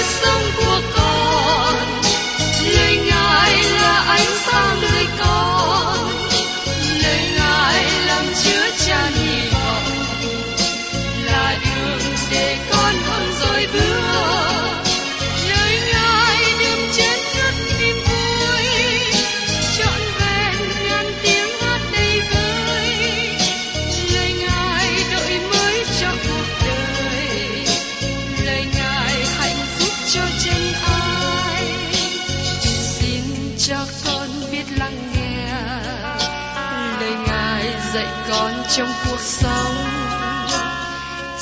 là sức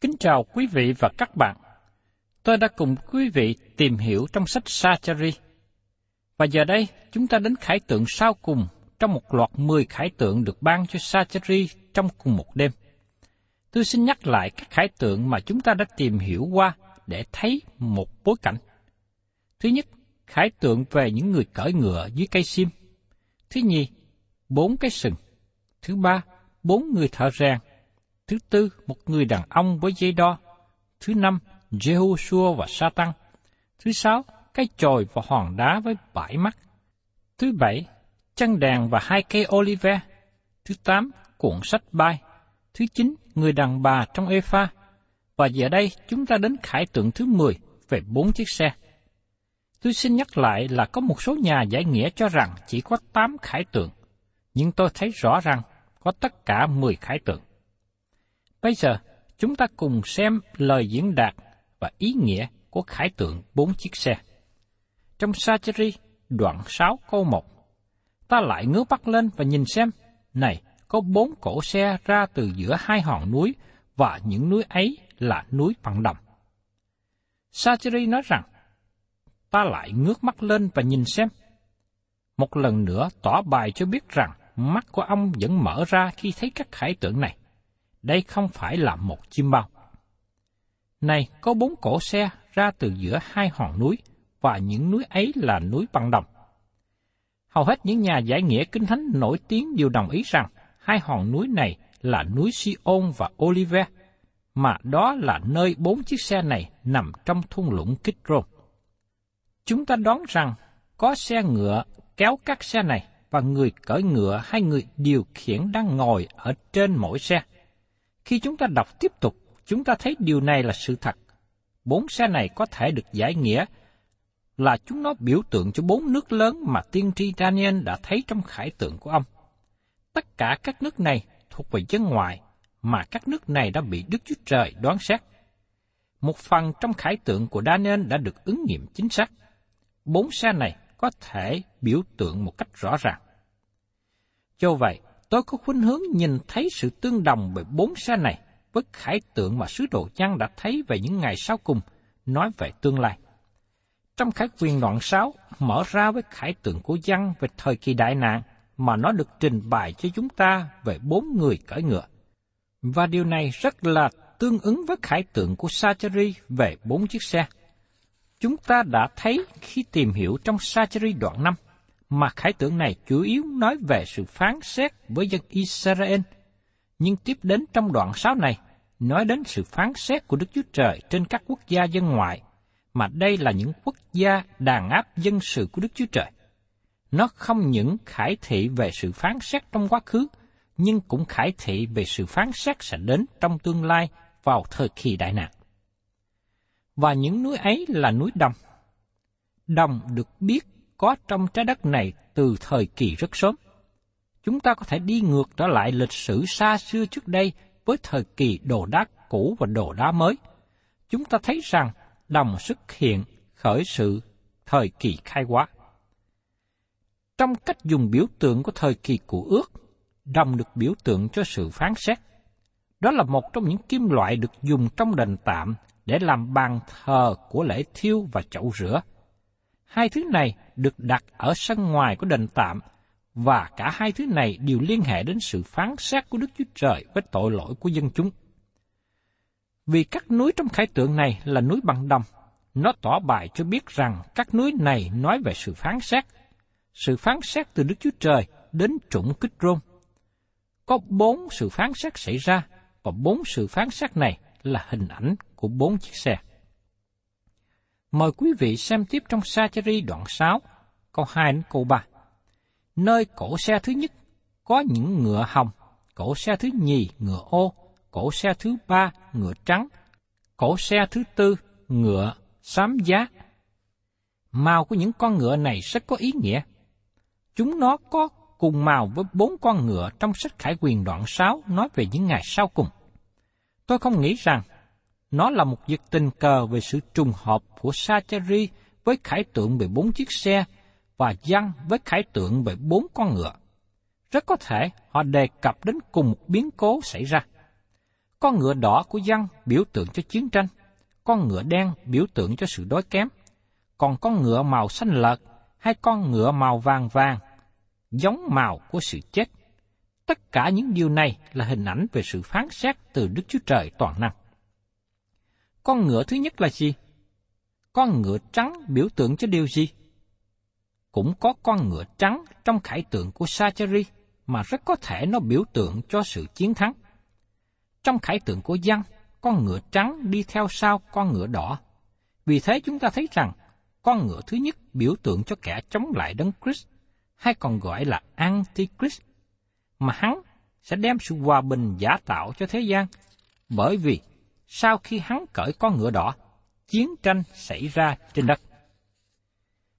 Kính chào quý vị và các bạn. Tôi đã cùng quý vị tìm hiểu trong sách Sachari. Và giờ đây, chúng ta đến khải tượng sau cùng trong một loạt 10 khải tượng được ban cho Sachari trong cùng một đêm. Tôi xin nhắc lại các khải tượng mà chúng ta đã tìm hiểu qua để thấy một bối cảnh. Thứ nhất, khải tượng về những người cởi ngựa dưới cây sim. Thứ nhì, bốn cái sừng. Thứ ba, bốn người thợ rèn. Thứ tư, một người đàn ông với dây đo. Thứ năm, Jehoshua và Satan. Thứ sáu, cái chồi và hòn đá với bãi mắt. Thứ bảy, chân đàn và hai cây olive. Thứ tám, cuộn sách bay. Thứ chín, người đàn bà trong Epha. Và giờ đây chúng ta đến khải tượng thứ mười về bốn chiếc xe. Tôi xin nhắc lại là có một số nhà giải nghĩa cho rằng chỉ có tám khải tượng, nhưng tôi thấy rõ rằng có tất cả mười khải tượng. Bây giờ, chúng ta cùng xem lời diễn đạt và ý nghĩa của khải tượng bốn chiếc xe. Trong Sacheri, đoạn 6 câu 1, ta lại ngước mắt lên và nhìn xem, này, có bốn cổ xe ra từ giữa hai hòn núi, và những núi ấy là núi bằng đồng. Sacheri nói rằng, ta lại ngước mắt lên và nhìn xem. Một lần nữa tỏ bài cho biết rằng mắt của ông vẫn mở ra khi thấy các khải tượng này. Đây không phải là một chim bao. Này, có bốn cổ xe ra từ giữa hai hòn núi, và những núi ấy là núi bằng đồng. Hầu hết những nhà giải nghĩa kinh thánh nổi tiếng đều đồng ý rằng hai hòn núi này là núi Sion và Olive, mà đó là nơi bốn chiếc xe này nằm trong thung lũng Kidron. Chúng ta đoán rằng có xe ngựa kéo các xe này và người cởi ngựa hay người điều khiển đang ngồi ở trên mỗi xe. Khi chúng ta đọc tiếp tục, chúng ta thấy điều này là sự thật. Bốn xe này có thể được giải nghĩa là chúng nó biểu tượng cho bốn nước lớn mà tiên tri Daniel đã thấy trong khải tượng của ông. Tất cả các nước này thuộc về dân ngoại, mà các nước này đã bị Đức Chúa Trời đoán xét. Một phần trong khải tượng của Daniel đã được ứng nghiệm chính xác. Bốn xe này có thể biểu tượng một cách rõ ràng. Do vậy, tôi có khuynh hướng nhìn thấy sự tương đồng về bốn xe này với khải tượng mà sứ đồ Giăng đã thấy về những ngày sau cùng, nói về tương lai. Trong khải quyền đoạn 6, mở ra với khải tượng của Giăng về thời kỳ đại nạn, mà nó được trình bày cho chúng ta về bốn người cởi ngựa. Và điều này rất là tương ứng với khải tượng của Sacheri về bốn chiếc xe. Chúng ta đã thấy khi tìm hiểu trong Sacheri đoạn 5, mà khải tượng này chủ yếu nói về sự phán xét với dân Israel, nhưng tiếp đến trong đoạn 6 này, nói đến sự phán xét của Đức Chúa Trời trên các quốc gia dân ngoại, mà đây là những quốc gia đàn áp dân sự của Đức Chúa Trời. Nó không những khải thị về sự phán xét trong quá khứ, nhưng cũng khải thị về sự phán xét sẽ đến trong tương lai vào thời kỳ đại nạn. Và những núi ấy là núi đồng. Đồng được biết có trong trái đất này từ thời kỳ rất sớm. Chúng ta có thể đi ngược trở lại lịch sử xa xưa trước đây với thời kỳ đồ đá cũ và đồ đá mới. Chúng ta thấy rằng đồng xuất hiện khởi sự thời kỳ khai hóa. Trong cách dùng biểu tượng của thời kỳ của ước, đồng được biểu tượng cho sự phán xét. Đó là một trong những kim loại được dùng trong đền tạm để làm bàn thờ của lễ thiêu và chậu rửa. Hai thứ này được đặt ở sân ngoài của đền tạm, và cả hai thứ này đều liên hệ đến sự phán xét của Đức Chúa Trời với tội lỗi của dân chúng. Vì các núi trong khải tượng này là núi bằng đồng, nó tỏ bài cho biết rằng các núi này nói về sự phán xét. Sự phán xét từ Đức Chúa Trời đến trũng kích rôn. Có bốn sự phán xét xảy ra, và bốn sự phán xét này là hình ảnh của bốn chiếc xe. Mời quý vị xem tiếp trong Sa-cha-ri đoạn 6, câu 2 đến câu 3. Nơi cổ xe thứ nhất có những ngựa hồng, cổ xe thứ nhì ngựa ô, cổ xe thứ ba ngựa trắng, cổ xe thứ tư ngựa xám giá. Màu của những con ngựa này rất có ý nghĩa. Chúng nó có cùng màu với bốn con ngựa trong sách Khải quyền đoạn 6 nói về những ngày sau cùng. Tôi không nghĩ rằng nó là một việc tình cờ về sự trùng hợp của Sacheri với khải tượng về bốn chiếc xe và dân với khải tượng về bốn con ngựa. Rất có thể họ đề cập đến cùng một biến cố xảy ra. Con ngựa đỏ của dân biểu tượng cho chiến tranh, con ngựa đen biểu tượng cho sự đói kém, còn con ngựa màu xanh lợt hay con ngựa màu vàng vàng, giống màu của sự chết. Tất cả những điều này là hình ảnh về sự phán xét từ Đức Chúa Trời toàn năng. Con ngựa thứ nhất là gì? Con ngựa trắng biểu tượng cho điều gì? Cũng có con ngựa trắng trong khải tượng của Sacheri mà rất có thể nó biểu tượng cho sự chiến thắng. Trong khải tượng của Giăng, con ngựa trắng đi theo sau con ngựa đỏ. Vì thế chúng ta thấy rằng con ngựa thứ nhất biểu tượng cho kẻ chống lại đấng Christ, hay còn gọi là Antichrist, mà hắn sẽ đem sự hòa bình giả tạo cho thế gian, bởi vì sau khi hắn cởi con ngựa đỏ, chiến tranh xảy ra trên đất.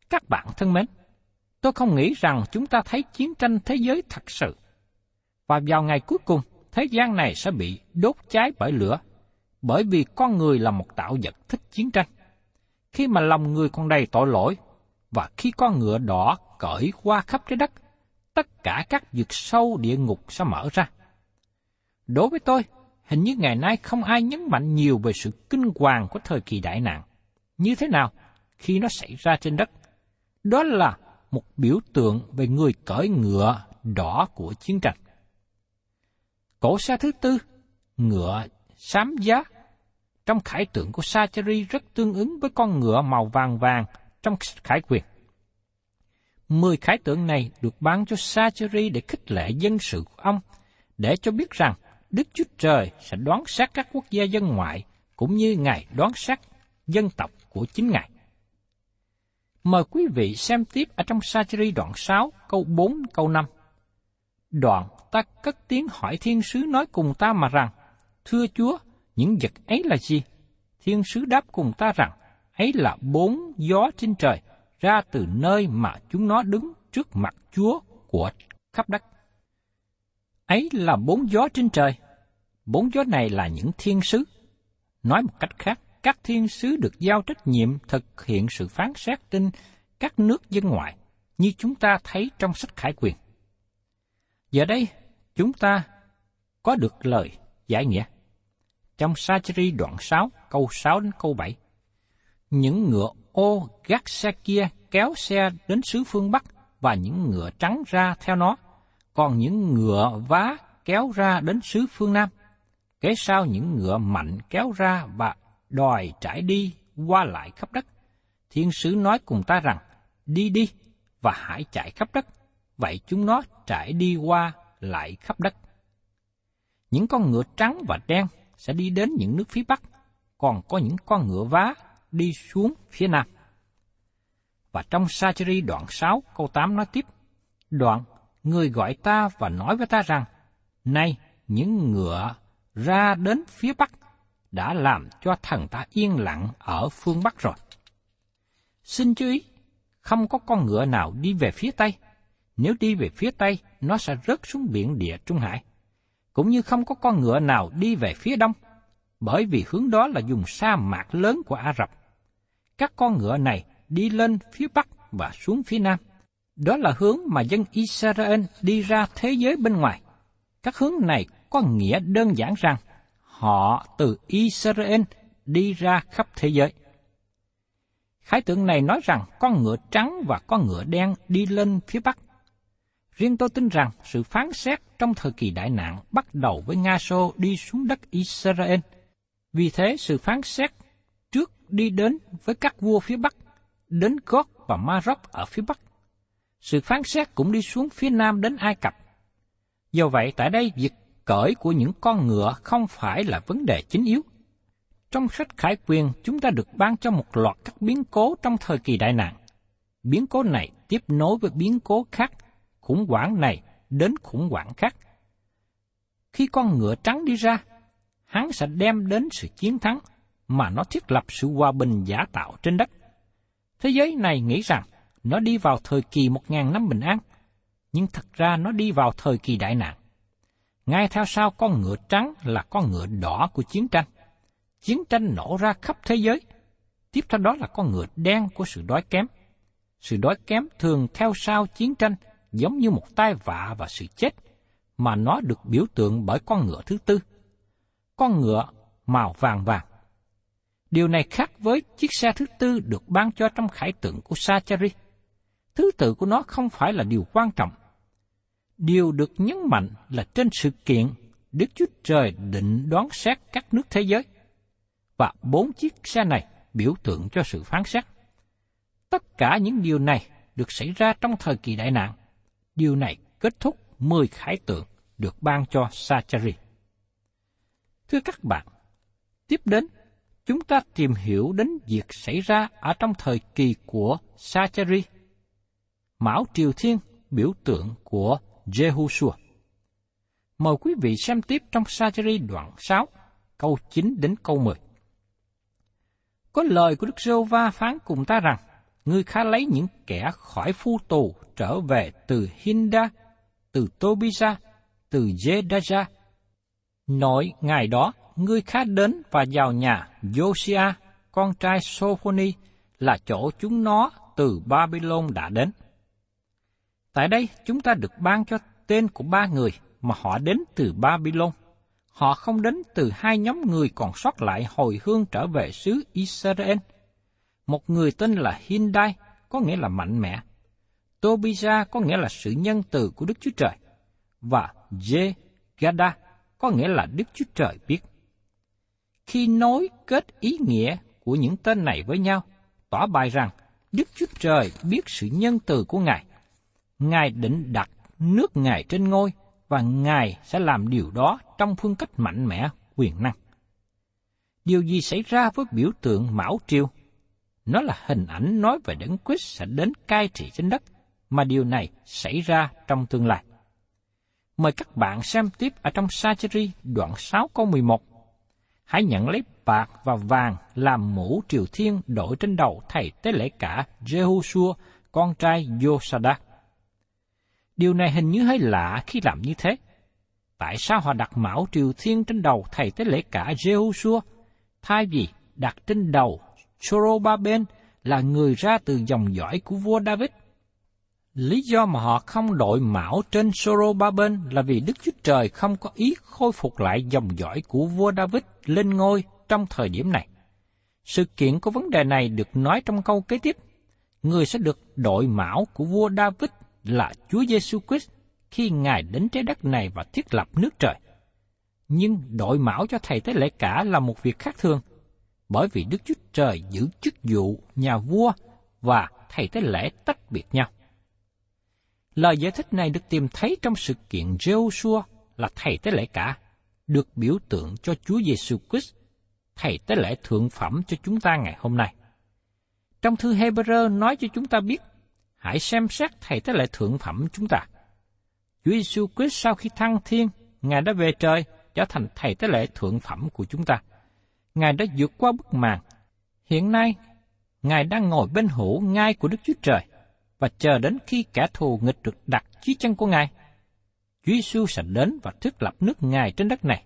Các bạn thân mến, tôi không nghĩ rằng chúng ta thấy chiến tranh thế giới thật sự. Và vào ngày cuối cùng, thế gian này sẽ bị đốt cháy bởi lửa, bởi vì con người là một tạo vật thích chiến tranh. Khi mà lòng người còn đầy tội lỗi, và khi con ngựa đỏ cởi qua khắp trái đất, tất cả các vực sâu địa ngục sẽ mở ra. Đối với tôi, hình như ngày nay không ai nhấn mạnh nhiều về sự kinh hoàng của thời kỳ đại nạn. Như thế nào khi nó xảy ra trên đất? Đó là một biểu tượng về người cởi ngựa đỏ của chiến tranh. Cổ xa thứ tư, ngựa xám giá, trong khải tượng của Sacheri rất tương ứng với con ngựa màu vàng vàng trong khải quyền. Mười khải tượng này được bán cho Sacheri để khích lệ dân sự của ông, để cho biết rằng Đức Chúa Trời sẽ đoán sát các quốc gia dân ngoại, cũng như Ngài đoán sát dân tộc của chính Ngài. Mời quý vị xem tiếp ở trong Sacheri đoạn 6, câu 4, câu 5. Đoạn ta cất tiếng hỏi thiên sứ nói cùng ta mà rằng, Thưa Chúa, những vật ấy là gì? Thiên sứ đáp cùng ta rằng, ấy là bốn gió trên trời, ra từ nơi mà chúng nó đứng trước mặt Chúa của khắp đất. Ấy là bốn gió trên trời. Bốn gió này là những thiên sứ. Nói một cách khác, các thiên sứ được giao trách nhiệm thực hiện sự phán xét trên các nước dân ngoại, như chúng ta thấy trong sách Khải Quyền. Giờ đây, chúng ta có được lời giải nghĩa. Trong Sacheri đoạn 6, câu 6 đến câu 7. Những ngựa ô gác xe kia kéo xe đến xứ phương Bắc và những ngựa trắng ra theo nó, còn những ngựa vá kéo ra đến xứ phương Nam. Kế sau những ngựa mạnh kéo ra và đòi trải đi qua lại khắp đất. Thiên sứ nói cùng ta rằng, đi đi và hãy chạy khắp đất. Vậy chúng nó trải đi qua lại khắp đất. Những con ngựa trắng và đen sẽ đi đến những nước phía Bắc, còn có những con ngựa vá đi xuống phía Nam. Và trong Sacheri đoạn 6 câu 8 nói tiếp, Đoạn, người gọi ta và nói với ta rằng, nay những ngựa ra đến phía Bắc đã làm cho thần ta yên lặng ở phương Bắc rồi. Xin chú ý, không có con ngựa nào đi về phía Tây. Nếu đi về phía Tây, nó sẽ rớt xuống biển địa Trung Hải. Cũng như không có con ngựa nào đi về phía Đông, bởi vì hướng đó là vùng sa mạc lớn của Ả Rập. Các con ngựa này đi lên phía Bắc và xuống phía Nam. Đó là hướng mà dân Israel đi ra thế giới bên ngoài. Các hướng này có nghĩa đơn giản rằng họ từ Israel đi ra khắp thế giới. Khái tượng này nói rằng con ngựa trắng và con ngựa đen đi lên phía Bắc. Riêng tôi tin rằng sự phán xét trong thời kỳ đại nạn bắt đầu với Nga Xô đi xuống đất Israel. Vì thế sự phán xét trước đi đến với các vua phía Bắc, đến Gót và Maroc ở phía Bắc. Sự phán xét cũng đi xuống phía Nam đến Ai Cập. Do vậy, tại đây việc cởi của những con ngựa không phải là vấn đề chính yếu. Trong sách Khải Quyền, chúng ta được ban cho một loạt các biến cố trong thời kỳ đại nạn. Biến cố này tiếp nối với biến cố khác, khủng hoảng này đến khủng hoảng khác. Khi con ngựa trắng đi ra, hắn sẽ đem đến sự chiến thắng mà nó thiết lập sự hòa bình giả tạo trên đất. Thế giới này nghĩ rằng nó đi vào thời kỳ một ngàn năm bình an, nhưng thật ra nó đi vào thời kỳ đại nạn. Ngay theo sau con ngựa trắng là con ngựa đỏ của chiến tranh. Chiến tranh nổ ra khắp thế giới. Tiếp theo đó là con ngựa đen của sự đói kém. Sự đói kém thường theo sau chiến tranh giống như một tai vạ và sự chết, mà nó được biểu tượng bởi con ngựa thứ tư. Con ngựa màu vàng vàng. Điều này khác với chiếc xe thứ tư được ban cho trong khải tượng của Sachari. Thứ tự của nó không phải là điều quan trọng, điều được nhấn mạnh là trên sự kiện Đức Chúa Trời định đoán xét các nước thế giới. Và bốn chiếc xe này biểu tượng cho sự phán xét. Tất cả những điều này được xảy ra trong thời kỳ đại nạn. Điều này kết thúc mười khải tượng được ban cho Sachari. Thưa các bạn, tiếp đến, chúng ta tìm hiểu đến việc xảy ra ở trong thời kỳ của Sachari. Mão Triều Thiên biểu tượng của Jehoshua. Mời quý vị xem tiếp trong Sacheri đoạn 6, câu 9 đến câu 10. Có lời của Đức giê va phán cùng ta rằng, ngươi khá lấy những kẻ khỏi phu tù trở về từ Hinda, từ Tobisa, từ Jedaja. Nội ngày đó, ngươi khá đến và vào nhà Josiah, con trai Sophoni, là chỗ chúng nó từ Babylon đã đến. Tại đây, chúng ta được ban cho tên của ba người mà họ đến từ Babylon. Họ không đến từ hai nhóm người còn sót lại hồi hương trở về xứ Israel. Một người tên là Hindai, có nghĩa là mạnh mẽ. Tobisa có nghĩa là sự nhân từ của Đức Chúa Trời. Và Je-gada có nghĩa là Đức Chúa Trời biết. Khi nối kết ý nghĩa của những tên này với nhau, tỏ bài rằng Đức Chúa Trời biết sự nhân từ của Ngài Ngài định đặt nước Ngài trên ngôi và Ngài sẽ làm điều đó trong phương cách mạnh mẽ, quyền năng. Điều gì xảy ra với biểu tượng Mão Triều? Nó là hình ảnh nói về Đấng Christ sẽ đến cai trị trên đất, mà điều này xảy ra trong tương lai. Mời các bạn xem tiếp ở trong Sacheri đoạn 6 câu 11. Hãy nhận lấy bạc và vàng làm mũ triều thiên đội trên đầu thầy tế lễ cả Jehoshua, con trai Yosadak Điều này hình như hơi lạ khi làm như thế. Tại sao họ đặt mão triều thiên trên đầu thầy tế lễ cả Jehoshua, thay vì đặt trên đầu Chorobaben là người ra từ dòng dõi của vua David? Lý do mà họ không đội mão trên Sorobaben là vì Đức Chúa Trời không có ý khôi phục lại dòng dõi của vua David lên ngôi trong thời điểm này. Sự kiện của vấn đề này được nói trong câu kế tiếp. Người sẽ được đội mão của vua David là Chúa Giêsu Christ khi Ngài đến trái đất này và thiết lập nước trời. Nhưng đội mão cho thầy tế lễ cả là một việc khác thường, bởi vì Đức Chúa Trời giữ chức vụ nhà vua và thầy tế lễ tách biệt nhau. Lời giải thích này được tìm thấy trong sự kiện Joshua là thầy tế lễ cả, được biểu tượng cho Chúa Giêsu Christ, thầy tế lễ thượng phẩm cho chúng ta ngày hôm nay. Trong thư Hebrew nói cho chúng ta biết, hãy xem xét thầy tế lễ thượng phẩm chúng ta. Chúa Giêsu Christ sau khi thăng thiên, Ngài đã về trời, trở thành thầy tế lễ thượng phẩm của chúng ta. Ngài đã vượt qua bức màn. Hiện nay, Ngài đang ngồi bên hữu ngai của Đức Chúa Trời và chờ đến khi kẻ thù nghịch được đặt dưới chân của Ngài. Chúa Giêsu sẽ đến và thiết lập nước Ngài trên đất này.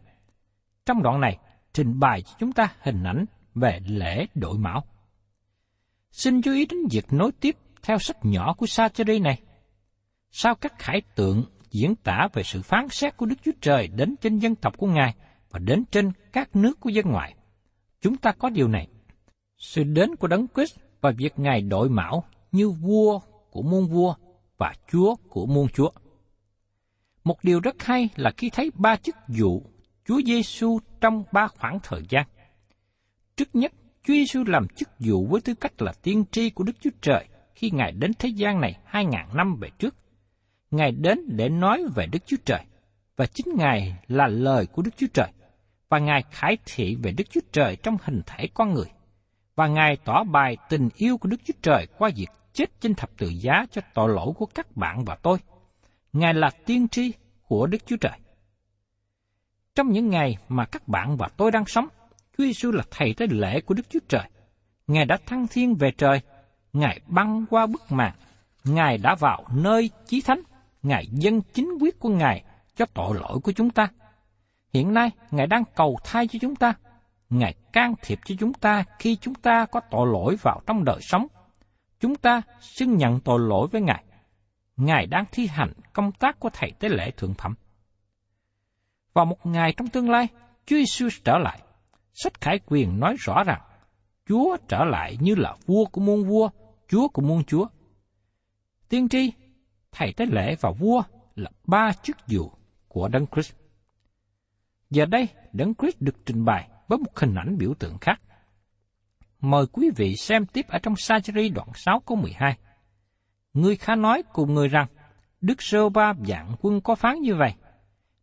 Trong đoạn này, trình bày cho chúng ta hình ảnh về lễ đổi mão. Xin chú ý đến việc nối tiếp theo sách nhỏ của Sacheri này. Sau các khải tượng diễn tả về sự phán xét của Đức Chúa Trời đến trên dân tộc của Ngài và đến trên các nước của dân ngoại, chúng ta có điều này. Sự đến của Đấng Christ và việc Ngài đổi mão như vua của muôn vua và chúa của muôn chúa. Một điều rất hay là khi thấy ba chức vụ Chúa Giêsu trong ba khoảng thời gian. Trước nhất, Chúa Giêsu làm chức vụ với tư cách là tiên tri của Đức Chúa Trời khi Ngài đến thế gian này hai ngàn năm về trước. Ngài đến để nói về Đức Chúa Trời, và chính Ngài là lời của Đức Chúa Trời, và Ngài khải thị về Đức Chúa Trời trong hình thể con người, và Ngài tỏ bài tình yêu của Đức Chúa Trời qua việc chết trên thập tự giá cho tội lỗi của các bạn và tôi. Ngài là tiên tri của Đức Chúa Trời. Trong những ngày mà các bạn và tôi đang sống, Chúa Giêsu là thầy tế lễ của Đức Chúa Trời. Ngài đã thăng thiên về trời, Ngài băng qua bức màn, Ngài đã vào nơi chí thánh, Ngài dân chính quyết của Ngài cho tội lỗi của chúng ta. Hiện nay, Ngài đang cầu thay cho chúng ta. Ngài can thiệp cho chúng ta khi chúng ta có tội lỗi vào trong đời sống. Chúng ta xưng nhận tội lỗi với Ngài. Ngài đang thi hành công tác của Thầy Tế lễ Thượng Phẩm. Vào một ngày trong tương lai, Chúa Giêsu trở lại. Sách Khải Quyền nói rõ rằng, Chúa trở lại như là vua của muôn vua, Chúa của muôn chúa. Tiên tri, Thầy Tế lễ và vua là ba chức vụ của Đấng Christ. Giờ đây, Đấng Christ được trình bày với một hình ảnh biểu tượng khác. Mời quý vị xem tiếp ở trong Sajri đoạn 6 câu 12. Người khá nói cùng người rằng, Đức Sơ Ba dạng quân có phán như vậy.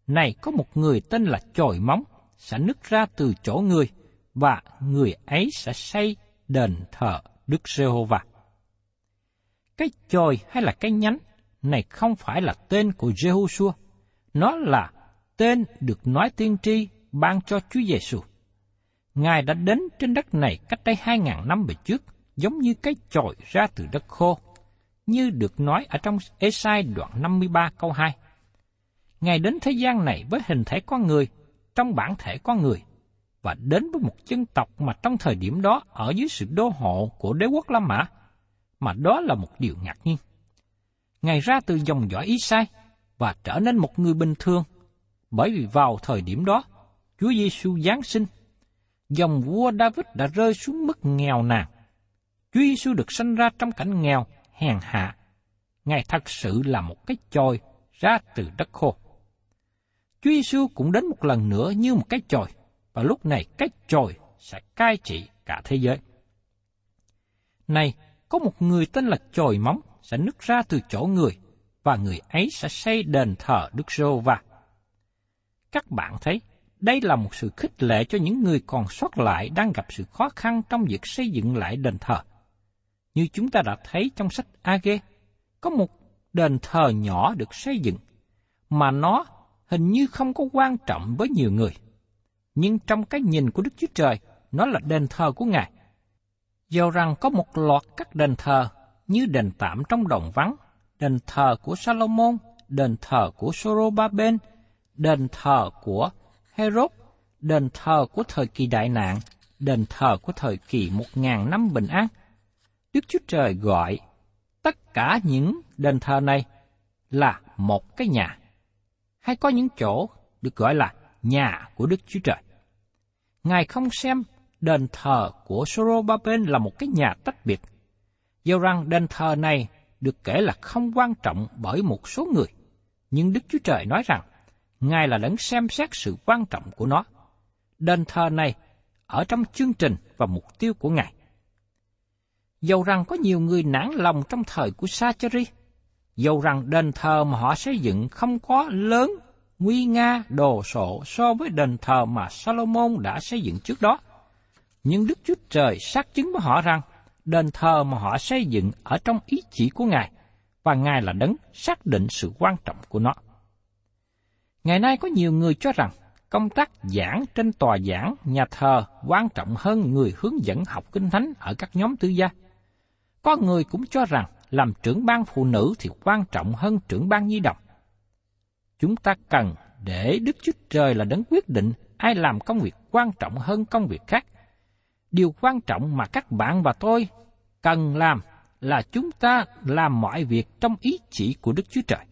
Này có một người tên là Chồi Móng, sẽ nứt ra từ chỗ người, và người ấy sẽ xây đền thờ Đức Giê-hô-va. Cái chồi hay là cái nhánh này không phải là tên của Jehoshua, nó là tên được nói tiên tri ban cho Chúa Giêsu. Ngài đã đến trên đất này cách đây hai ngàn năm về trước, giống như cái chồi ra từ đất khô, như được nói ở trong Esai đoạn 53 câu 2. Ngài đến thế gian này với hình thể con người, trong bản thể con người, và đến với một dân tộc mà trong thời điểm đó ở dưới sự đô hộ của đế quốc La Mã, mà đó là một điều ngạc nhiên. Ngài ra từ dòng dõi Ý Sai và trở nên một người bình thường, bởi vì vào thời điểm đó, Chúa Giêsu giáng sinh, dòng vua David đã rơi xuống mức nghèo nàn. Chúa Giêsu được sinh ra trong cảnh nghèo, hèn hạ. Ngài thật sự là một cái chồi ra từ đất khô. Chúa Giêsu cũng đến một lần nữa như một cái chồi, và lúc này cái chồi sẽ cai trị cả thế giới. Này, có một người tên là chồi móng sẽ nứt ra từ chỗ người, và người ấy sẽ xây đền thờ Đức Rô Va. Các bạn thấy, đây là một sự khích lệ cho những người còn sót lại đang gặp sự khó khăn trong việc xây dựng lại đền thờ. Như chúng ta đã thấy trong sách Age, có một đền thờ nhỏ được xây dựng, mà nó hình như không có quan trọng với nhiều người. Nhưng trong cái nhìn của Đức Chúa Trời, nó là đền thờ của Ngài do rằng có một loạt các đền thờ như đền tạm trong đồng vắng, đền thờ của Salomon, đền thờ của Sorobaben, đền thờ của Herod, đền thờ của thời kỳ đại nạn, đền thờ của thời kỳ một ngàn năm bình an. Đức Chúa Trời gọi tất cả những đền thờ này là một cái nhà, hay có những chỗ được gọi là nhà của Đức Chúa Trời. Ngài không xem đền thờ của Sorobaben là một cái nhà tách biệt, do rằng đền thờ này được kể là không quan trọng bởi một số người. Nhưng Đức Chúa Trời nói rằng, Ngài là đấng xem xét sự quan trọng của nó. Đền thờ này ở trong chương trình và mục tiêu của Ngài. Dầu rằng có nhiều người nản lòng trong thời của Sacheri, dầu rằng đền thờ mà họ xây dựng không có lớn, nguy nga, đồ sộ so với đền thờ mà Salomon đã xây dựng trước đó, nhưng Đức Chúa Trời xác chứng với họ rằng đền thờ mà họ xây dựng ở trong ý chỉ của Ngài, và Ngài là đấng xác định sự quan trọng của nó. Ngày nay có nhiều người cho rằng công tác giảng trên tòa giảng nhà thờ quan trọng hơn người hướng dẫn học kinh thánh ở các nhóm tư gia. Có người cũng cho rằng làm trưởng ban phụ nữ thì quan trọng hơn trưởng ban nhi đồng. Chúng ta cần để Đức Chúa Trời là đấng quyết định ai làm công việc quan trọng hơn công việc khác. Điều quan trọng mà các bạn và tôi cần làm là chúng ta làm mọi việc trong ý chỉ của Đức Chúa Trời.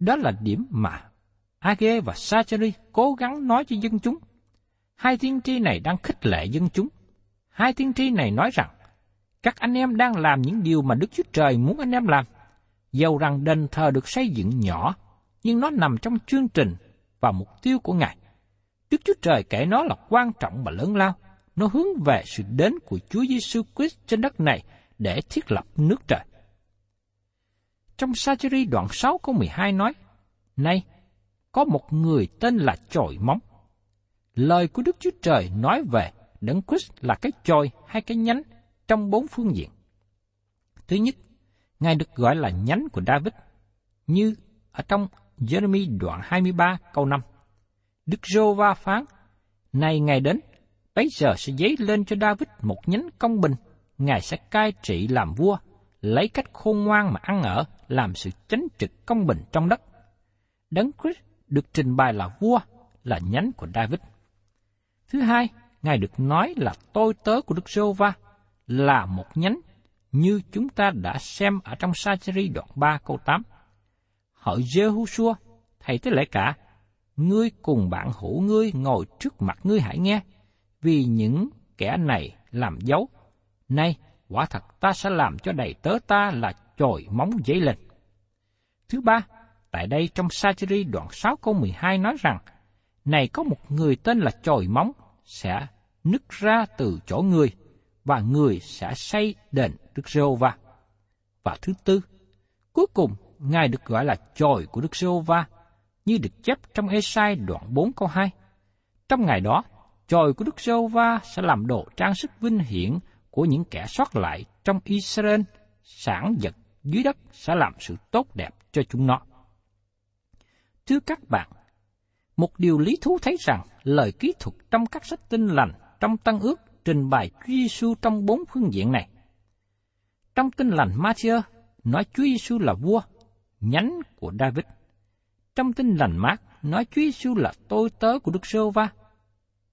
Đó là điểm mà Age và Sacheri cố gắng nói cho dân chúng. Hai tiên tri này đang khích lệ dân chúng. Hai tiên tri này nói rằng, các anh em đang làm những điều mà Đức Chúa Trời muốn anh em làm. Dầu rằng đền thờ được xây dựng nhỏ, nhưng nó nằm trong chương trình và mục tiêu của Ngài. Đức Chúa Trời kể nó là quan trọng và lớn lao. Nó hướng về sự đến của Chúa Giêsu Christ trên đất này để thiết lập nước trời. Trong Sacheri đoạn 6 câu 12 nói, Này, có một người tên là chồi móng. Lời của Đức Chúa Trời nói về Đấng Christ là cái chồi hay cái nhánh trong bốn phương diện. Thứ nhất, Ngài được gọi là nhánh của David, như ở trong Jeremy đoạn 23 câu 5. Đức Rô Va phán, Này Ngài đến, bấy giờ sẽ dấy lên cho David một nhánh công bình, Ngài sẽ cai trị làm vua, lấy cách khôn ngoan mà ăn ở, làm sự chánh trực công bình trong đất. Đấng Christ được trình bày là vua, là nhánh của David. Thứ hai, Ngài được nói là tôi tớ của Đức giê va là một nhánh như chúng ta đã xem ở trong Sa-chi-ri đoạn 3 câu 8. Hỡi giê hu thầy tới lễ cả, ngươi cùng bạn hữu ngươi ngồi trước mặt ngươi hãy nghe, vì những kẻ này làm dấu. Nay, quả thật ta sẽ làm cho đầy tớ ta là chồi móng dấy lên. Thứ ba, Tại đây trong sajiri đoạn 6 câu 12 nói rằng, Này có một người tên là chồi móng, sẽ nứt ra từ chỗ người, và người sẽ xây đền Đức giê va Và thứ tư, cuối cùng, Ngài được gọi là chồi của Đức giê va như được chép trong Ê-sai đoạn 4 câu 2. Trong ngày đó, chồi của Đức Sâu va sẽ làm đồ trang sức vinh hiển của những kẻ sót lại trong Israel, sản vật dưới đất sẽ làm sự tốt đẹp cho chúng nó. Thưa các bạn, một điều lý thú thấy rằng lời kỹ thuật trong các sách tinh lành trong Tân ước trình bày Chúa Giêsu trong bốn phương diện này. Trong tinh lành Matthew nói Chúa Giêsu là vua, nhánh của David. Trong tinh lành Mark nói Chúa Giêsu là tôi tớ của Đức Sô Va.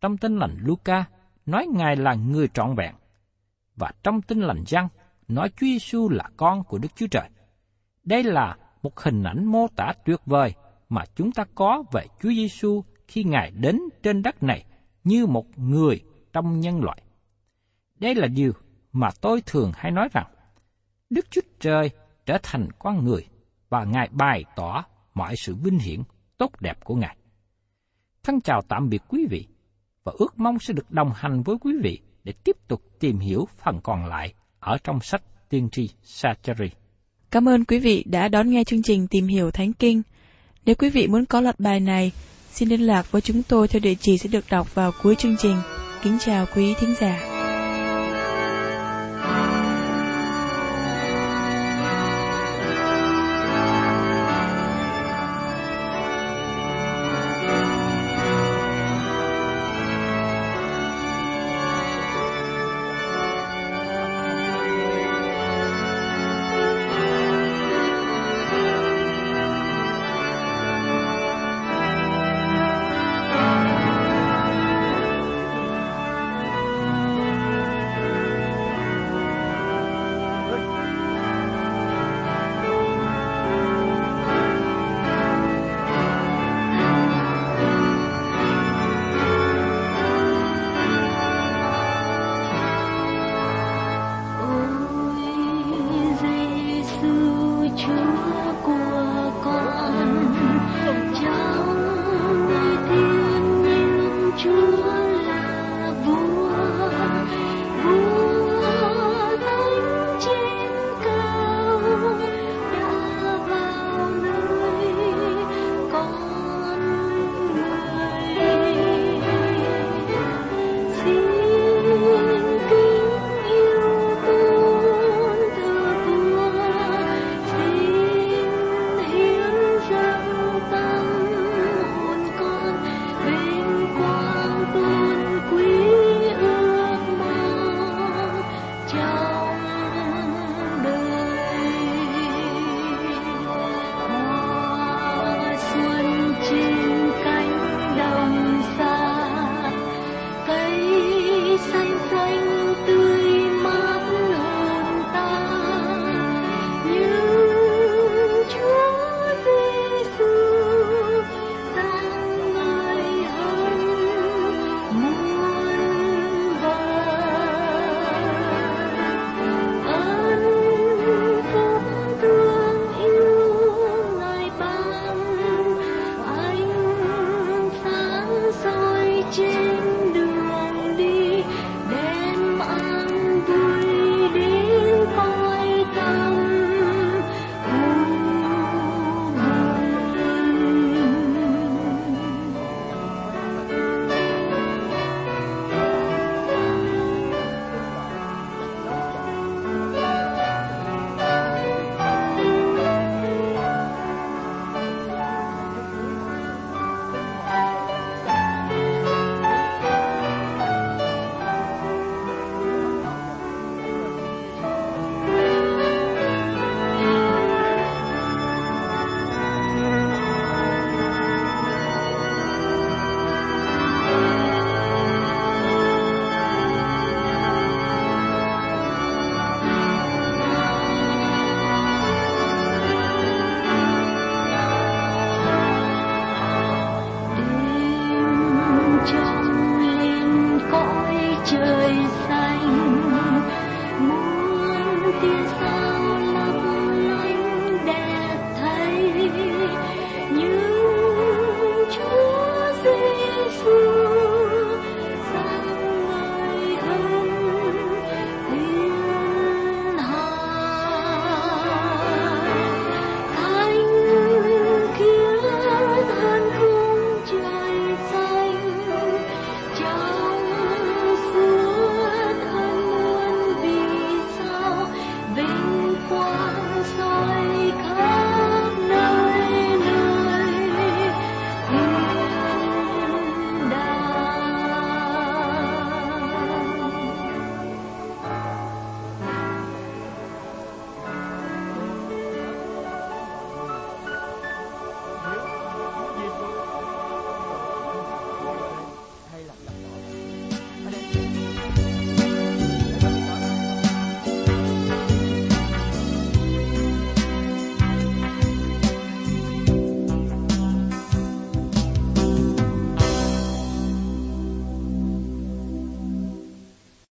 Trong tinh lành Luca nói Ngài là người trọn vẹn. Và trong tinh lành Giăng nói Chúa Giêsu là con của Đức Chúa Trời. Đây là một hình ảnh mô tả tuyệt vời mà chúng ta có về Chúa Giêsu khi Ngài đến trên đất này như một người trong nhân loại. Đây là điều mà tôi thường hay nói rằng, Đức Chúa Trời trở thành con người và Ngài bày tỏ mọi sự vinh hiển tốt đẹp của Ngài. Thân chào tạm biệt quý vị và ước mong sẽ được đồng hành với quý vị để tiếp tục tìm hiểu phần còn lại ở trong sách tiên tri Sacheri. Cảm ơn quý vị đã đón nghe chương trình Tìm hiểu Thánh Kinh. Nếu quý vị muốn có loạt bài này, xin liên lạc với chúng tôi theo địa chỉ sẽ được đọc vào cuối chương trình. Kính chào quý thính giả.